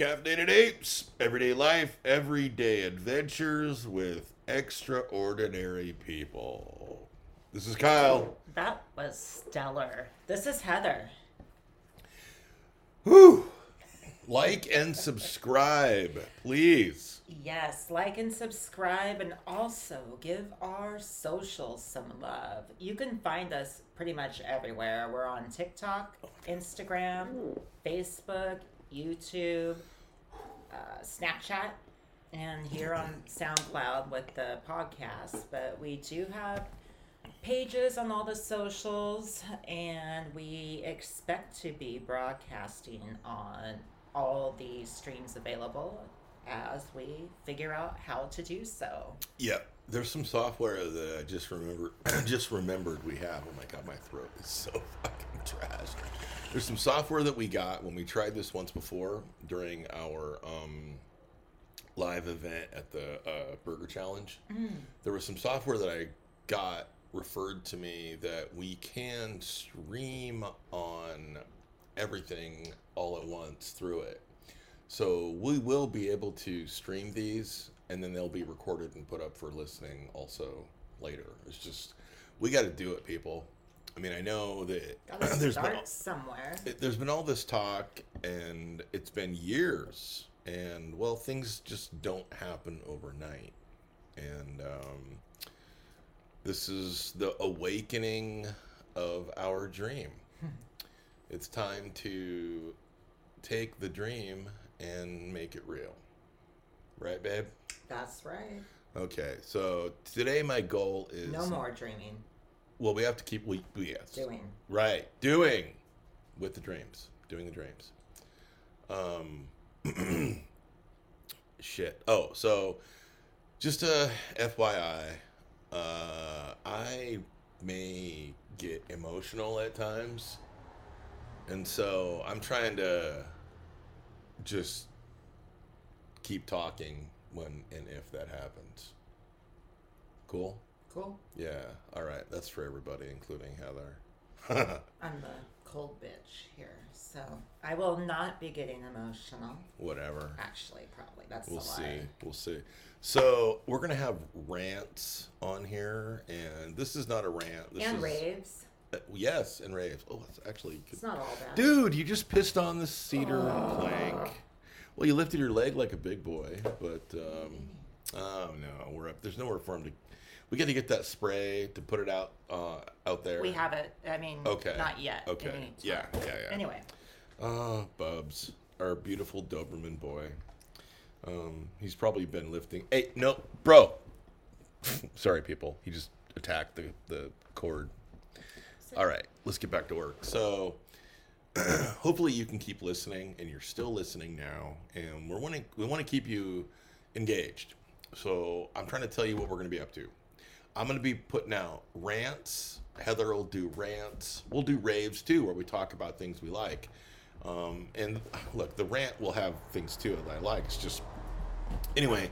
Caffeinated Apes. Everyday life, everyday adventures with extraordinary people. This is Kyle. That was stellar. This is Heather. Whew. Like and subscribe, please. Yes, like and subscribe, and also give our socials some love. You can find us pretty much everywhere. We're on TikTok, Instagram, Facebook, YouTube, uh, Snapchat, and here on SoundCloud with the podcast. But we do have pages on all the socials, and we expect to be broadcasting on all the streams available as we figure out how to do so. Yep. There's some software that I just remember just remembered we have. Oh my god, my throat is so fucking trash. There's some software that we got when we tried this once before during our um, live event at the uh, Burger Challenge. There was some software that I got referred to me that we can stream on everything all at once through it. So we will be able to stream these and then they'll be recorded and put up for listening also later. It's just we got to do it, people. I mean, I know that there's been start somewhere. it, there's been all this talk and it's been years and well things just don't happen overnight. And um, this is the awakening of our dream. It's time to take the dream and make it real. Right babe? That's right. okay so today my goal is No more dreaming, well we have to keep we, we yes doing. Right. Doing with the dreams. Doing the dreams. Um shit. Oh, so just a FYI, uh I may get emotional at times. And so I'm trying to just keep talking when and if that happens. Cool? Cool. Yeah. All right. That's for everybody, including Heather. I'm the cold bitch here, so I will not be getting emotional. Whatever. Actually, probably that's We'll a see. lie. We'll see. So we're gonna have rants on here, and this is not a rant. This and is, raves. Uh, yes, and raves. Oh, it's actually It's not all bad. Dude, you just pissed on the cedar plank. Well, you lifted your leg like a big boy, but um, oh no, we're up. There's nowhere for him to. We got to get that spray to put it out uh, out there. We have it. I mean, Okay. not yet. Okay. Yeah, yeah, yeah. Anyway, Ah, Bubs, our beautiful Doberman boy. Um, he's probably been lifting. Hey, no, bro. Sorry, people. He just attacked the the cord. All right, let's get back to work. So, hopefully, you can keep listening, and you're still listening now. And we're wanting we want to keep you engaged. So, I'm trying to tell you what we're going to be up to. I'm going to be putting out rants. Heather will do rants. We'll do raves too, where we talk about things we like. Um, and look, the rant will have things too that I like. It's just anyway.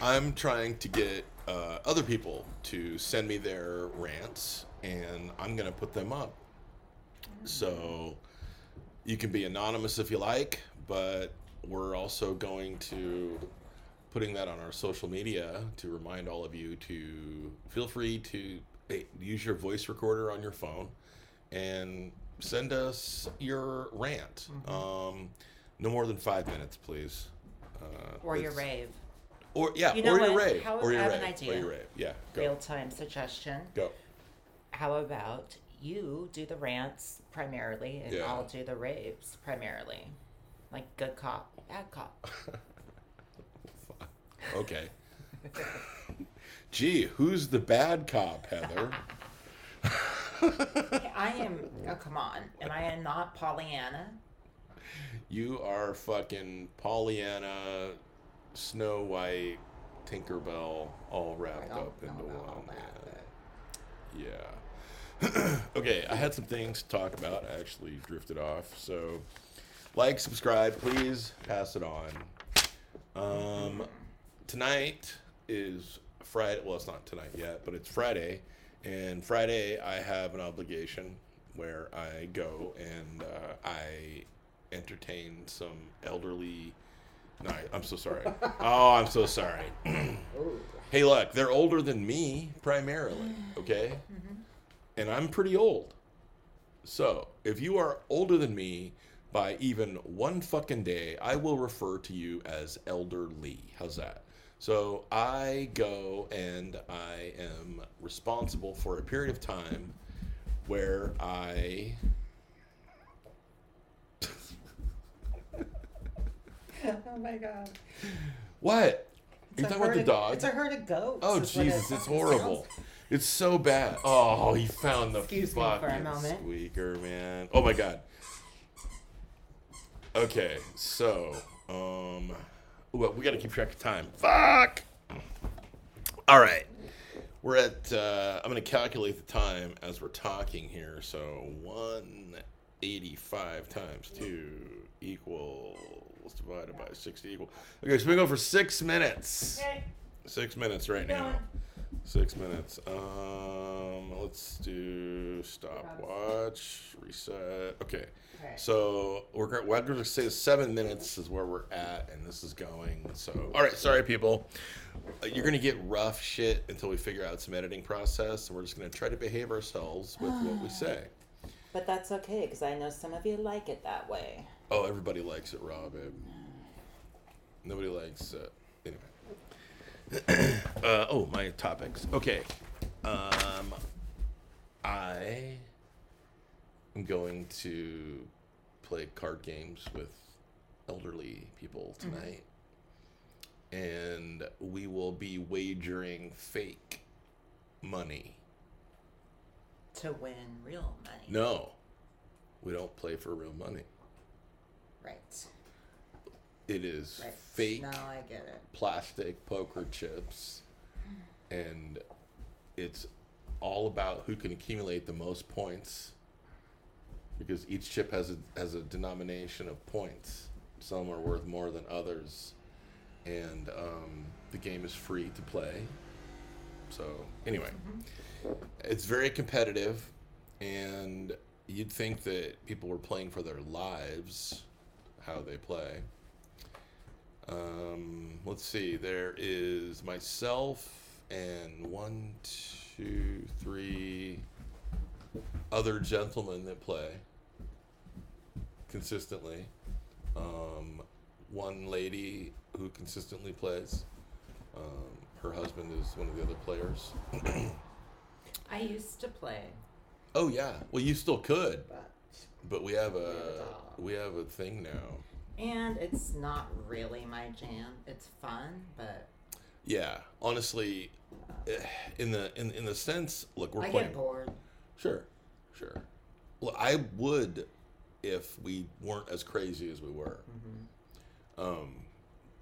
I'm trying to get uh, other people to send me their rants, and I'm gonna put them up. So you can be anonymous if you like, but we're also going to putting that on our social media to remind all of you to feel free to use your voice recorder on your phone and send us your rant. Um, no more than five minutes, please. Uh, or your rave. Or yeah, You know or your rave. How- or your I have rave. an Or idea. your rave. Yeah, go. Real time suggestion. Go. How about you do the rants primarily, and Yeah. I'll do the raves primarily, like good cop, bad cop. Okay. Gee, who's the bad cop, Heather? I am. Oh, come on. Am I not Pollyanna? you are fucking Pollyanna, Snow White, Tinkerbell, all wrapped up into one. that. Yeah. yeah. okay, I had some things to talk about. I actually drifted off. So, like, subscribe, please. Pass it on. Um, tonight is Friday. Well, it's not tonight yet, but it's Friday. And Friday, I have an obligation where I go and uh, I entertain some elderly No, I'm so sorry. Oh, I'm so sorry. Hey, look, they're older than me primarily, okay? And I'm pretty old. So, if you are older than me by even one fucking day, I will refer to you as elderly. How's that? So, I go and I am responsible for a period of time where I oh my god. what? It's you talking about the of- dog? It's a herd of goats. Oh what it Jesus, it's sounds horrible. It's so bad. Oh, he found the Excuse me for a fucking squeaker, man. Oh my god. Okay, so um, well, we got to keep track of time. Fuck. All right, we're at. Uh, I'm going to calculate the time as we're talking here. So 185 times two equals divided by 60 equal. Okay, so we go for six minutes. Okay, Six minutes right now. Six minutes. Um, let's do stopwatch, reset. Okay, Okay. so we're going we're going to say seven minutes is where we're at, and this is going. So, all right, sorry people, Uh, you're going to get rough shit until we figure out some editing process, and we're just going to try to behave ourselves with what we say. But that's okay because I know some of you like it that way. Oh, everybody likes it, raw, babe. Nobody likes it. Uh, oh, my topics. Okay. Um, I am going to play card games with elderly people tonight. And we will be wagering fake money. To win real money. No, we don't play for real money. Right. It is Right. fake. Now I get it. plastic poker chips and it's all about who can accumulate the most points because each chip has a has a denomination of points some are worth more than others and um, the game is free to play so anyway it's very competitive and you'd think that people were playing for their lives how they play um, let's see. There is myself and one, two, three other gentlemen that play consistently. Um, one lady who consistently plays. Um, her husband is one of the other players. I used to play, oh yeah. Well, you still could, but but we have a we have a thing now. And it's not really my jam. It's fun, but Yeah, honestly, eh, in the in in the sense, look, we're I playing. get bored. Sure, sure. Well, I would if we weren't as crazy as we were. Um,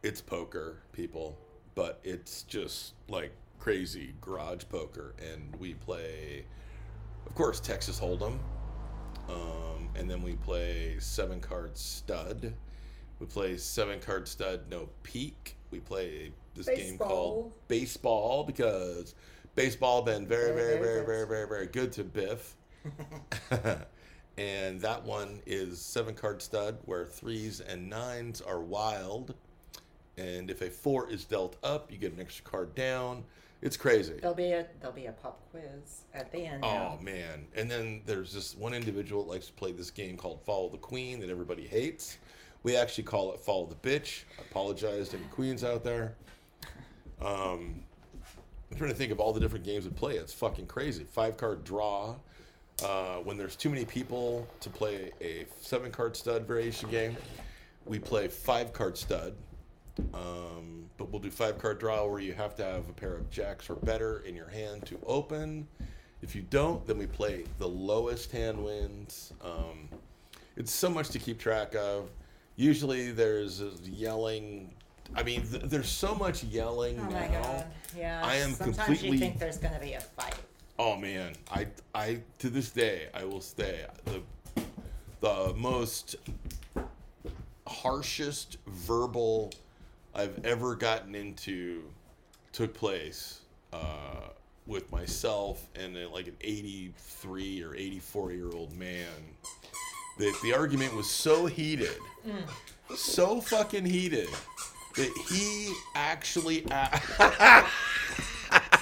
it's poker, people, but it's just like crazy garage poker, and we play, of course, Texas Hold'em, um, and then we play seven card stud. We play seven card stud no peek. We play this game called baseball because baseball been very very very very very very good to Biff. and that one is seven card stud where threes and nines are wild. And if a four is dealt up, you get an extra card down. It's crazy. There'll be a there'll be a pop quiz at the end. Oh man! And then there's this one individual that likes to play this game called Follow the Queen that everybody hates. We actually call it Follow the Bitch. I apologize to any queens out there. Um, I'm trying to think of all the different games we play. It's fucking crazy. Five card draw. Uh, when there's too many people to play a seven card stud variation game, we play five card stud. Um, but we'll do five card draw where you have to have a pair of jacks or better in your hand to open. If you don't, then we play the lowest hand wins. Um, it's so much to keep track of. Usually there's yelling. I mean, th- there's so much yelling Oh now. my god. Yeah. I am Sometimes completely- you think there's gonna be a fight. Oh man, I I to this day I will say the the most harshest verbal I've ever gotten into took place uh, with myself and uh, like an 83 or 84 year old man that the argument was so heated, so fucking heated, that he actually. a-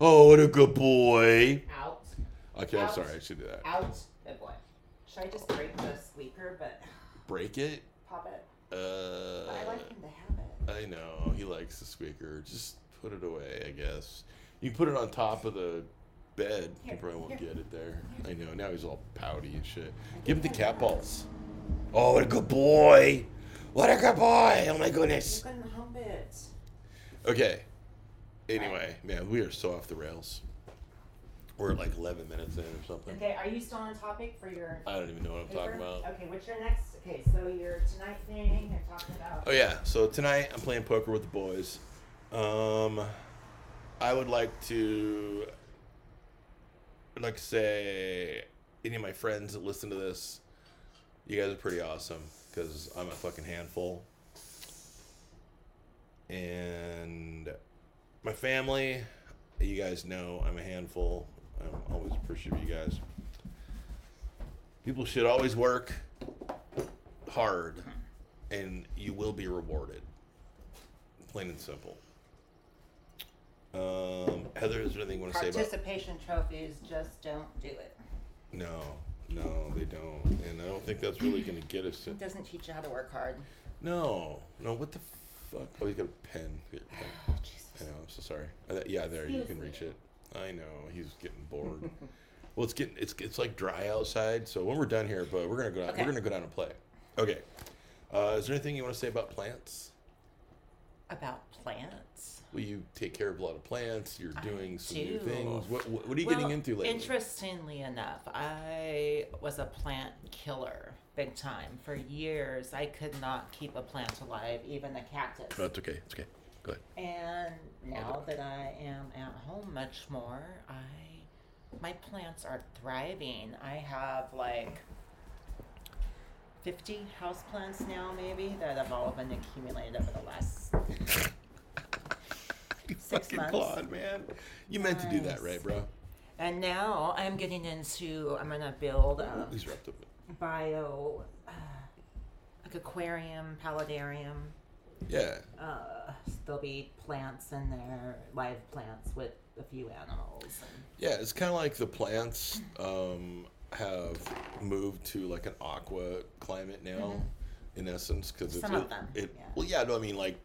oh, what a good boy. Out. Okay, I'm sorry. I should do that. Out. Good boy. Should I just break the squeaker, but Break it. pop it? Uh, I like him to have it. I know he likes the squeaker. Just put it away, I guess. You put it on top of the bed. You probably won't get it there. I know. Now he's all pouty and shit. Give him the cat balls. Oh, what a good boy! What a good boy! Oh my goodness. couldn't hump it. Okay. Anyway, man, we are so off the rails. We're like 11 minutes in or something. Okay, are you still on topic for your I don't even know what I'm paper? talking about. Okay, what's your next? Okay, so your tonight thing. You're talking about. Oh yeah. So tonight I'm playing poker with the boys. Um, I would like to, like say, any of my friends that listen to this, you guys are pretty awesome because I'm a fucking handful. And my family, you guys know I'm a handful. I'm always appreciative of you guys. People should always work hard and you will be rewarded. Plain and simple. Um, Heather, is there anything you want to say about? Participation trophies just don't do it. No, no, they don't, and I don't think that's really going to get us. To, It doesn't teach you how to work hard. No, no, what the fuck? Oh, he's got a pen. Here, pen. Oh, Jesus. I know. I'm so sorry. Uh, yeah, there you can reach it. I know he's getting bored. well, it's getting it's it's like dry outside. So when we're done here, but we're gonna go down, Okay. we're gonna go down and play. Okay. Uh, is there anything you want to say about plants? About plants. Well, you take care of a lot of plants. You're doing some new things. What what, what are you Well, getting into lately? Interestingly enough, I was a plant killer big time. For years, I could not keep a plant alive, even a cactus. Oh, no, it's okay. It's okay. Go ahead. And now that I am at home much more, I my plants are thriving. I have like 50 houseplants now maybe that have all been accumulated over the last Six fucking months. Claude, man. You meant to do that, right, bro? and now I'm getting into I'm gonna build a These are up to bio uh, like aquarium, paludarium. Yeah. Uh, there'll be plants in there, live plants with a few animals. And, Yeah, it's kind of like the plants um, have moved to like an aqua climate now, in essence, because it's Mm-hmm. Of it, them, it- yeah. Well, yeah, no, I mean like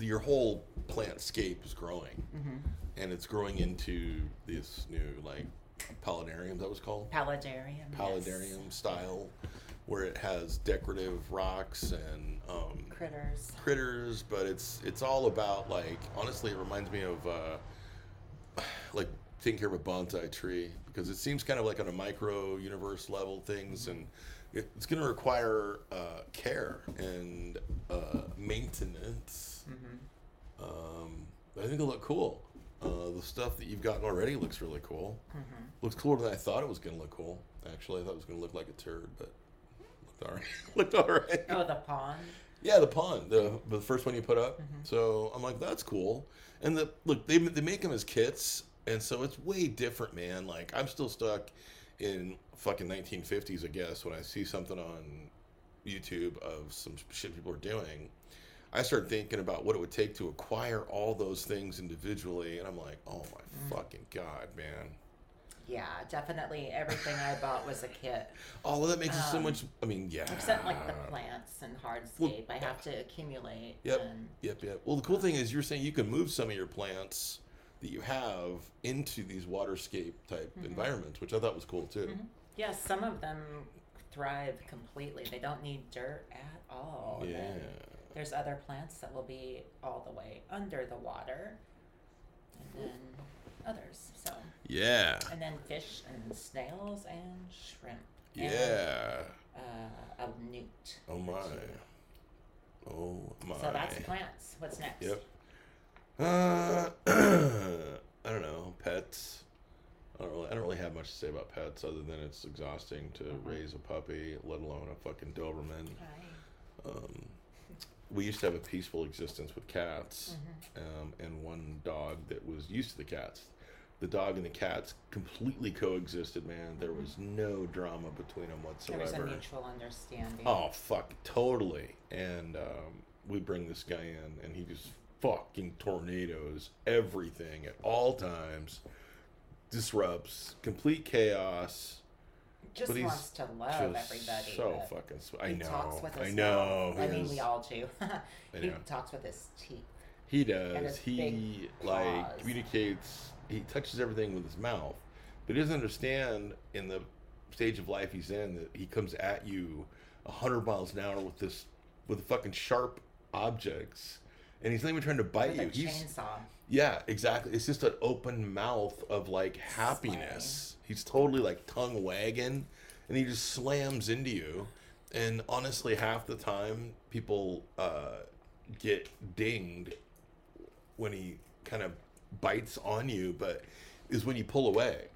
your whole plantscape is growing, Mm-hmm. and it's growing into this new like paludarium. That was called paludarium. yes. paludarium style, where it has decorative rocks and um, critters. critters, but it's it's all about like honestly, it reminds me of uh, like taking care of a bonsai tree because it seems kind of like on a micro universe level things, and it's going to require uh, care and uh, maintenance. Mm-hmm. Um, but I think it'll look cool. Uh, the stuff that you've gotten already looks really cool. Mm-hmm. Looks cooler than I thought it was going to look cool. Actually, I thought it was going to look like a turd, but looked all right. looked all right. Oh, the pond. Yeah, the pond, the the first one you put up. Mm-hmm. So I'm like, that's cool. And the look, they they make them as kits, and so it's way different, man. Like I'm still stuck in fucking 1950s, I guess. When I see something on YouTube of some shit people are doing, I started thinking about what it would take to acquire all those things individually, and I'm like, oh my Mm-hmm. fucking god, man. Yeah, definitely. Everything I bought was a kit. Oh, well, that makes it so Um, much. I mean, yeah. Except like the plants and hardscape. I have to accumulate. Yep. And Yep, yep. Well, the cool thing is you're saying you can move some of your plants that you have into these waterscape type Mm-hmm. environments, which I thought was cool too. yeah, some of them thrive completely. They don't need dirt at all. Yeah. There's other plants that will be all the way under the water. And then others. So Yeah. and then fish and snails and shrimp. And, Yeah. uh, a newt. Oh my. Oh my. So that's plants. What's next? Yep. Uh, I don't know. Pets. I don't really. I don't really have much to say about pets other than it's exhausting to Mm-hmm. raise a puppy, let alone a fucking Doberman. Hi. Um, we used to have a peaceful existence with cats, Mm-hmm. um, and one dog that was used to the cats the dog and the cats completely coexisted. Man, there was no drama between them whatsoever. There was a mutual understanding. Oh fuck, totally. And um, we bring this guy in, and he just fucking tornadoes everything at all times, disrupts, complete chaos. Just but he's wants to love everybody. so fucking. Sw- I know. talks with I know. mouth. I mean, we all do. He talks with his teeth. He does. He like communicates. He touches everything with his mouth, but he doesn't understand in the stage of life he's in that he comes at you hundred miles an hour with this with fucking sharp objects, and he's not even trying to bite With you. a He's chainsaw. yeah, exactly. It's just an open mouth of like happiness. He's totally like tongue wagging, and he just slams into you. And honestly, half the time people uh, get dinged when he kind of bites on you, but is when you pull away.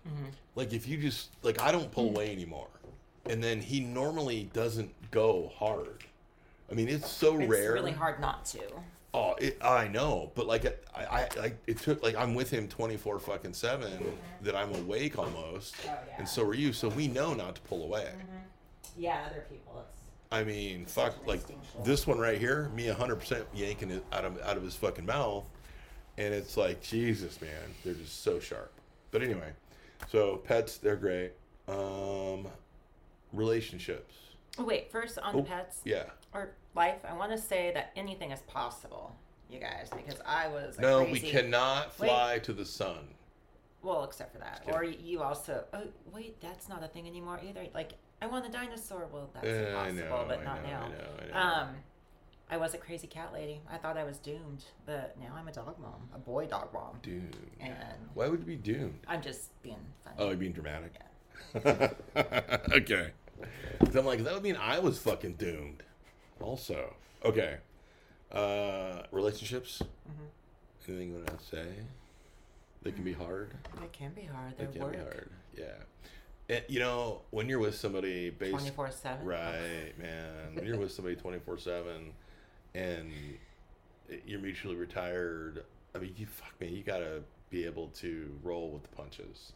Like if you just like I don't pull away anymore, and then he normally doesn't go hard. I mean, it's so rare It's rare. really hard not to. Oh, it, I know, but like I, I, I, it took like I'm with him 24 fucking seven that I'm awake almost, Oh, yeah. and so are you. So we know not to pull away. Yeah, other people. It's I mean, fuck, like this one right here, me 100 percent yanking it out of out of his fucking mouth, and it's like Jesus, man, they're just so sharp. But anyway, so pets, they're great. Um, relationships, wait. First on Oh, the pets yeah. or life, I want to say that anything is possible, you guys, because I was No, crazy, we cannot Wait. fly to the sun. Well, except for that, or you also. Oh, wait, that's not a thing anymore either. Like, I want a dinosaur. Well, that's Eh, impossible, know, but not know, now. I know, I. Um, I was a crazy cat lady. I thought I was doomed, but now I'm a dog mom, a boy dog mom, Doomed. and Why would you be doomed? I'm just being funny. Oh, you're being dramatic. Yeah. okay. 'Cause I'm like, that would mean I was fucking doomed. Also. Okay. Uh, relationships? Mm-hmm. Anything you want to say? They can be hard. It can be hard. They They're can work be hard. Yeah. And, you know, when you're with somebody based. twenty four seven. Right, man. When you're with somebody 24 7 and you're mutually retired, I mean, you fuck me, you gotta be able to roll with the punches.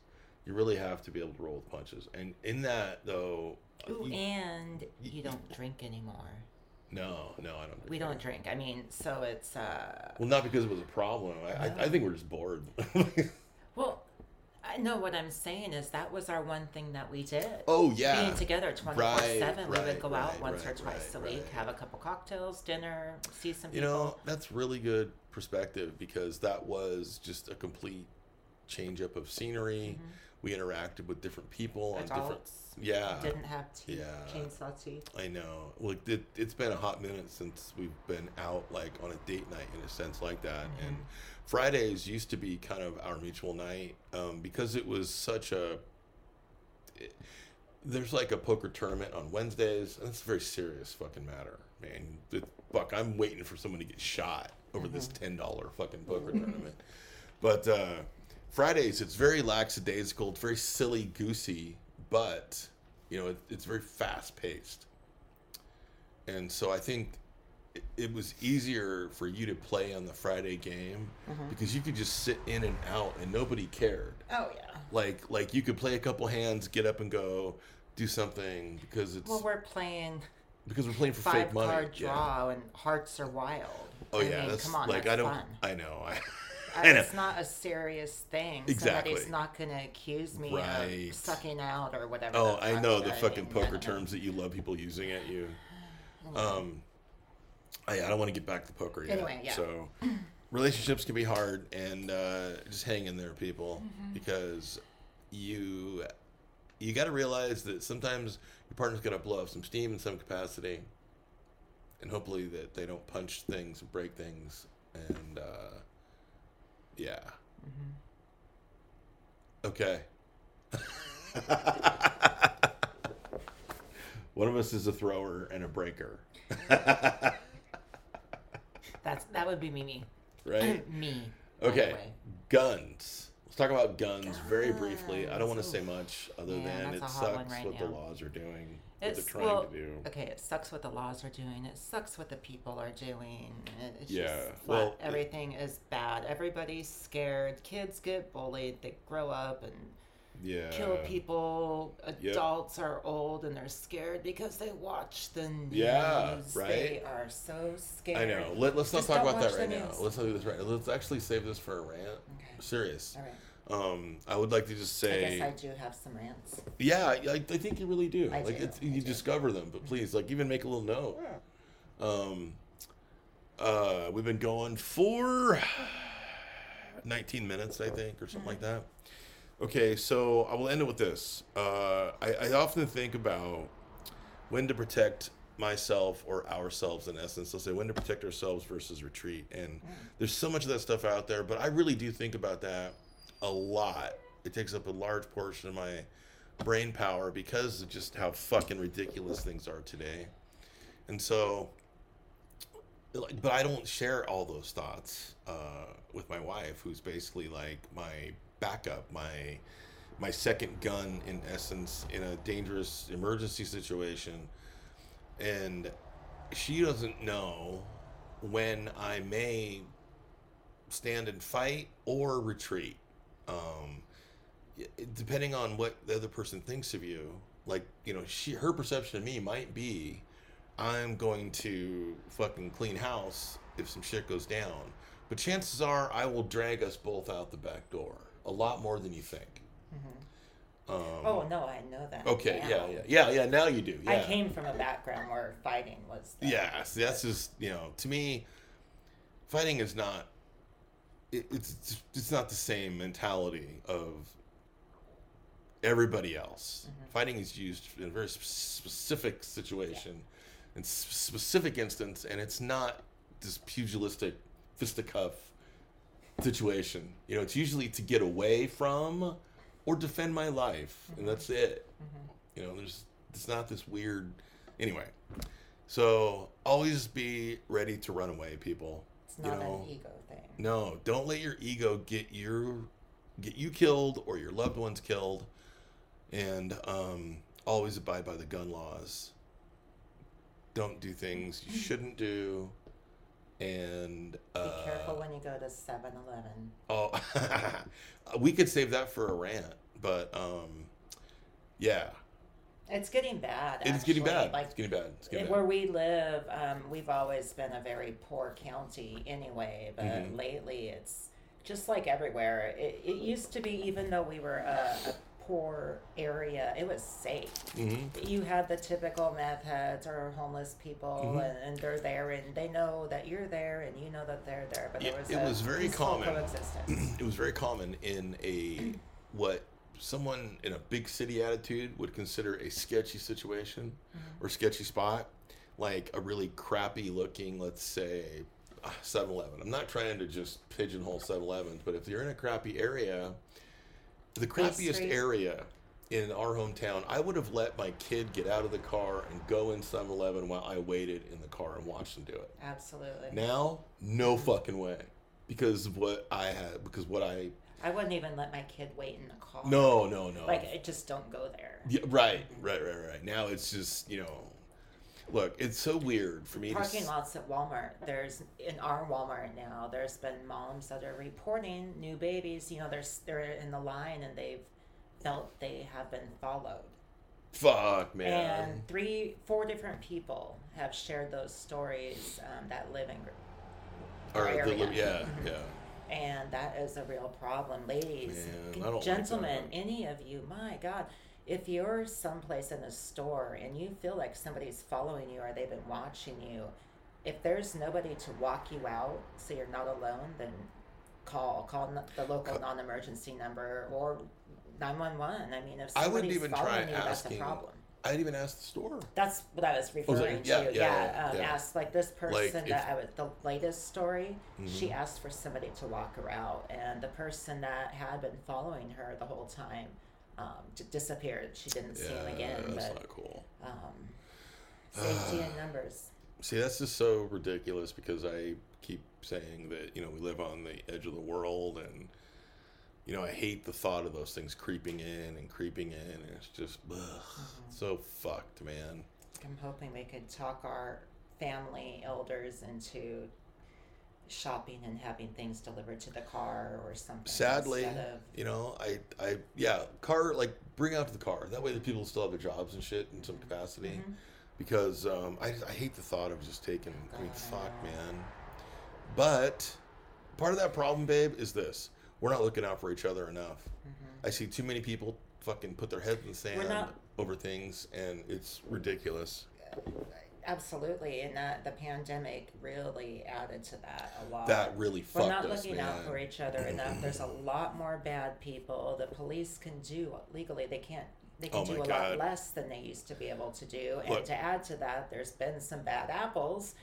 You really have to be able to roll with punches. And in that, though, Ooh, you- and you don't drink anymore. no, no, I don't. We don't drink. I mean, so it's uh. Well, not because it was a problem. I, I, I think we're just bored. Well, I know what I'm saying is that was our one thing that we did. oh yeah, Being together 24 7. We would go out right, once or twice right, a week, right. have a couple cocktails, dinner, see some You people. know, that's really good perspective because that was just a complete change up of scenery. We interacted with different people on different. Adults Yeah, didn't have teeth, Yeah. chainsaw teeth. I know. like it, it's been a hot minute since we've been out like on a date night in a sense like that. And Fridays used to be kind of our mutual night um, because it was such a. it- there's like a poker tournament on Wednesdays, and it's a very serious fucking matter, man. The, fuck, I'm waiting for someone to get shot over this ten dollar fucking poker tournament. But uh, Fridays, it's very lackadaisical, it's very silly goosey, but you know, it, it's very fast paced. And so I think it, it was easier for you to play on the Friday game mm-hmm. because you could just sit in and out and nobody cared. Oh, yeah. Like like you could play a couple hands, get up and go, do something because it's Well, we're playing because we're playing for five fake money. card Yeah. draw and hearts are wild. Oh I yeah, mean, that's come on, like that's I don't. fun. I know. I, I know. It's not a serious thing. Exactly. Somebody's not going to accuse me Right. of sucking out or whatever. Oh, I know the fucking mean? poker I don't know. terms that you love people using at you. Um, I, I don't want to get back to poker yet. Anyway, yeah. So, relationships can be hard, and uh, just hang in there, people, Mm-hmm. because you you got to realize that sometimes your partner's going to blow off some steam in some capacity, and hopefully that they don't punch things and break things, and uh, yeah. Mm-hmm. Okay. One of us is a thrower and a breaker, That's that would be me. right? me. Okay. Guns. Let's talk about guns very briefly. I don't want to say much other Yeah, than it a hot one sucks right what the laws are doing. What It's they're trying well, to do. okay. It sucks what the laws are doing. It sucks what the people are doing. It's Yeah, just flat. well, everything is bad. Everybody's scared. Kids get bullied. They grow up and Yeah. kill people. Yep. Adults are old and they're scared because they watch the news. Yeah, right. They are so scared. I know. Let, let's not Just talk about that right now. news. Let's not do this right. Let's actually save this for a rant. Okay. Serious. All right. Um, I would like to just say. I say, guess I do have some rants. yeah, I, I think you really do. I like do, it's I you do. discover them, but please, like even make a little note. Um, uh, we've been going for 19 minutes, I think, or something like that. Okay, so I will end it with this. Uh, I, I often think about when to protect myself or ourselves, in essence. Let's say when to protect ourselves versus retreat. And there's so much of that stuff out there, but I really do think about that a lot. It takes up a large portion of my brain power because of just how fucking ridiculous things are today. And so, but I don't share all those thoughts uh, with my wife, who's basically like my backup, my my second gun in essence in a dangerous emergency situation, and she doesn't know when I may stand and fight or retreat. Um, depending on what the other person thinks of you, like you know, she her perception of me might be, I'm going to fucking clean house if some shit goes down. But chances are, I will drag us both out the back door a lot more than you think. Um, Oh no, I know that. Okay. now. Yeah. Yeah. Yeah. Yeah. Now you do. Yeah. I came from a background where fighting was. the- Yeah, that's just you know, to me, fighting is not. It, it's it's not the same mentality of everybody else. Mm-hmm. Fighting is used in a very specific situation, in s- specific instance, and it's not this pugilistic fisticuff situation. You know, it's usually to get away from or defend my life, and mm-hmm. that's it. Mm-hmm. You know, there's it's not this weird. Anyway, so always be ready to run away, people. It's you not know, an ego thing. no, don't let your ego get your get you killed or your loved ones killed, and um, always abide by the gun laws. Don't do things you shouldn't do, and Be uh, careful when you go to 7-Eleven. Oh, we could save that for a rant, but um, yeah, It's getting bad. it's getting bad. Like it's getting bad. It's getting bad. where we live, um, we've always been a very poor county anyway, but Mhm. lately it's just like everywhere. It, it used to be, even though we were a, a poor area, it was safe. hmm You had the typical meth heads or homeless people, Mhm. and, and they're there, and they know that you're there, and you know that they're there. But there was it was very common. coexistence. it was very common in a what someone in a big city attitude would consider a sketchy situation or sketchy spot, like a really crappy looking, let's say, uh, 7-Eleven. I'm not trying to just pigeonhole 7-Elevens, but if you're in a crappy area, the crappiest area in our hometown, I would have let my kid get out of the car and go in 7-Eleven while I waited in the car and watched them do it. Absolutely. Now, no fucking way. Because of what I had, because what I I wouldn't even let my kid wait in the car. no no no Like, I just don't go there. yeah, right right right right now it's just you know look it's so weird for me to Parking s- lots at Walmart. There's in our Walmart now. There's been moms that are reporting new babies. You know, they're they're in the line and they've felt they have been followed. fuck man And three, four different people have shared those stories um, that live in or the, yeah Mhm. yeah and that is a real problem. Ladies Man, don't like gentlemen any of you my god if you're someplace in a store and you feel like somebody's following you or they've been watching you if there's nobody to walk you out so you're not alone then call call the local non-emergency number or 911 i mean if I wouldn't even following try you that's a asking- problem didn't even ask the store that's what I was that- referring yeah, to. yeah, Yeah, um, yeah. asked like this person Like, that if- I was the latest story. She Mhm. asked for somebody to walk her out, and the person that had been following her the whole time um, d- disappeared. She didn't see him again. that's But not cool um, safety in numbers. see that's just so ridiculous because I keep saying that you know we live on the edge of the world and you know, I hate the thought of those things creeping in and creeping in, and it's just ugh, so fucked, man. I'm hoping we could talk our family elders into shopping and having things delivered to the car or something. Sadly, of, you know, I, I, yeah, car like bring out to the car. That way, the people still have their jobs and shit in some capacity. Mhm. Because um, I, I hate the thought of just taking. I mean, fuck, man. But part of that problem, babe, is this: we're not looking out for each other enough. Mm-hmm. I see too many people fucking put their heads in the sand not- over things, and it's ridiculous. absolutely, and that the pandemic really added to that a lot. That really We're not us, looking man. out for each other enough. There's a lot more bad people. The police can do legally. They can't. They can Oh do a God. lot less than they used to be able to do. And Look. to add to that, there's been some bad apples.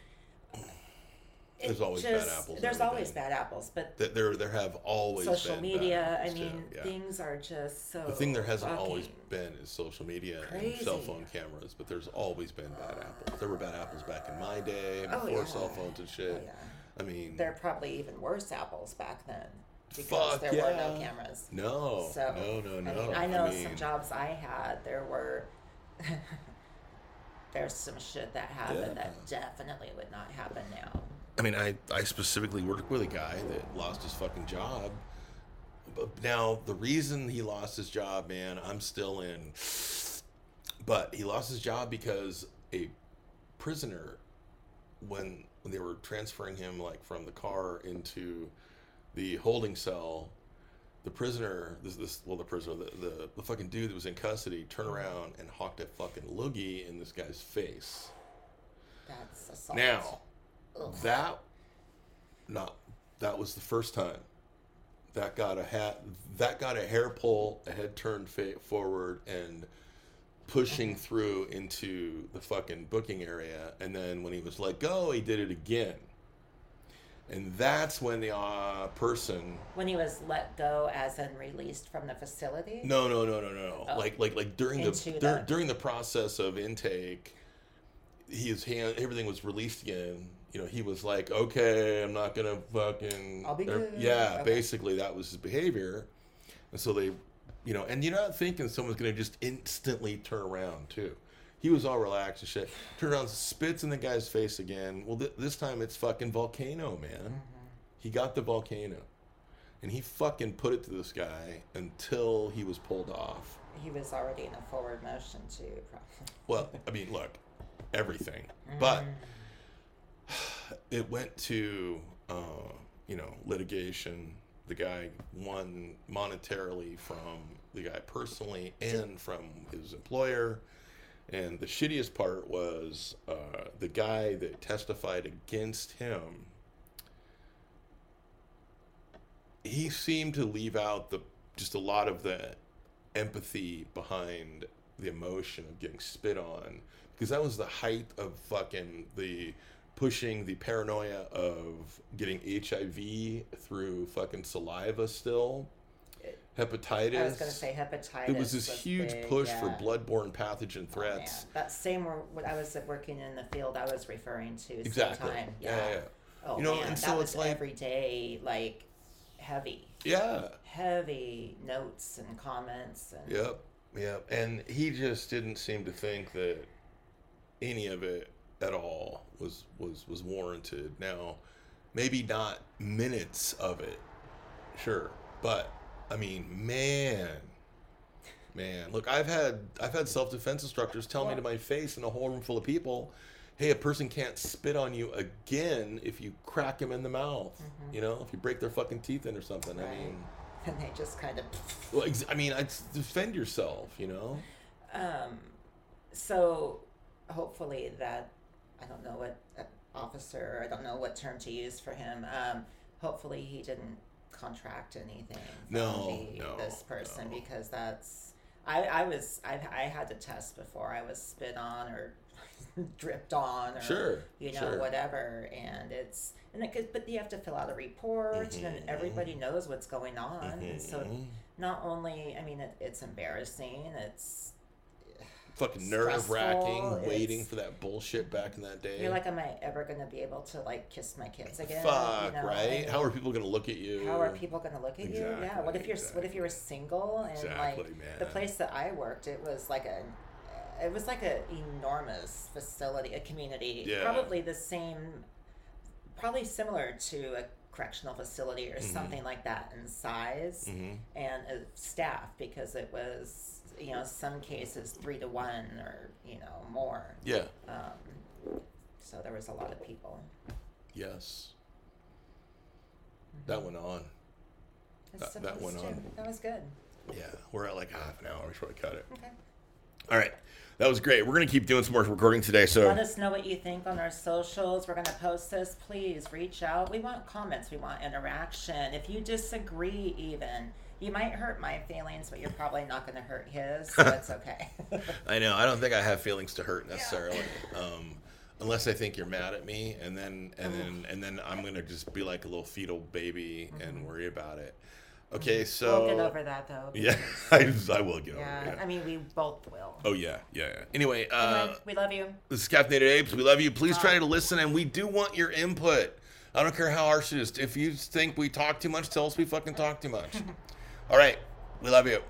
There's always bad apples There's always bad apples, but That there, there have always social been media. bad I mean, yeah. things are just so. The thing there hasn't always been is social media Crazy. and cell phone cameras, but there's always been bad apples. There were bad apples back in my day, Oh, before yeah. cell phones and shit. Oh, yeah. I mean, There are probably even worse apples back then because Fuck, there were no cameras. no, So no, no, no. I, mean, I know mean, some jobs I had. There were there's some shit that happened that definitely would not happen now. I mean, I, I specifically worked with a guy that lost his fucking job. But now the reason he lost his job, man, I'm still in. But he lost his job because a prisoner, when when they were transferring him like from the car into the holding cell, the prisoner, this this well the prisoner, the, the the fucking dude that was in custody, turned around and hawked a fucking loogie in this guy's face. That's assault. Now, Ugh. that no, that was the first time that got a hat that got a hair pull, a head turned fa- forward, and pushing through into the fucking booking area. And then when he was let go, he did it again. And that's when the uh, person when he was let go as in released from the facility. no no no no no no Oh. like like like during the, the- during the process of intake his hand everything was released again you know he was like okay i'm not gonna fucking I'll be or- good. yeah Okay. basically that was his behavior and so they you know and you're not thinking someone's gonna just instantly turn around too he was all relaxed and shit turns around spits in the guy's face again well th- this time it's fucking volcano man Mm-hmm. he got the volcano and he fucking put it to this guy until he was pulled off. He was already in a forward motion too. Probably. Well, I mean, look, everything, but it went to uh, you know litigation. The guy won monetarily from the guy personally and from his employer. And the shittiest part was uh, the guy that testified against him. He seemed to leave out the just a lot of the empathy behind the emotion of getting spit on because that was the height of fucking the pushing the paranoia of getting HIV through fucking saliva still hepatitis I was gonna say hepatitis. it was this huge big, push for bloodborne pathogen Oh, threats That same when I was working in the field I was referring to. exactly Time. yeah yeah Oh You know, man, and so was it's like- every day, like heavy, yeah heavy notes and comments and Yep, yep. And he just didn't seem to think that any of it at all was was was warranted. Now, maybe not minutes of it, sure, but I mean, man, man. Look, I've had I've had self defense instructors tell me to my face in a whole room full of people. Hey, a person can't spit on you again if you crack them in the mouth. You know, if you break their fucking teeth in or something. I mean, and they just kind of. well, ex- I mean, I'd defend yourself. You know. Um, so hopefully that I don't know what uh, officer I don't know what term to use for him. Um, hopefully he didn't contract anything. From No, the, no, this person no. because that's I I was I I had to test before I was spit on or dripped on or Sure, you know sure. whatever and it's and it could, but you have to fill out a report and Mhm. everybody knows what's going on and so not only i mean it, it's embarrassing it's fucking nerve wracking, waiting for that bullshit back in that day. You're like, am I ever gonna be able to like kiss my kids again? Fuck, You know, right? and How are people gonna look at you? how are people gonna look at you? Yeah. What if you're What if you were single and Exactly, like man. the place that I worked? It was like a. It was like an enormous facility, a community. Yeah. Probably the same, probably similar to a correctional facility or Mm-hmm. something like that in size Mhm. and uh, staff because it was you know some cases three to one or you know more. Yeah. Um, so there was a lot of people. Yes. That went on. That- that went on. to. That was good. Yeah, we're at like half an hour. We should probably cut it. Okay. All right, that was great. We're gonna keep doing some more recording today. So Let us know what you think on our socials. We're going to post this. Please reach out. We want comments. We want interaction. If you disagree, even, you might hurt my feelings, but you're probably not going to hurt his, so it's okay. I know I don't think I have feelings to hurt necessarily, um, unless I think you're mad at me, and then and then and then I'm gonna just be like a little fetal baby and worry about it. Okay, so we'll get over that, though. yeah, I, I will get Yeah, over it. I mean, we both will. Oh yeah, yeah. yeah. Anyway, uh, we love you. This is Caffeinated Apes. We love you. Please try to listen, and we do want your input. I don't care how harsh it is. If you think we talk too much, tell us we fucking talk too much. All right. We love you.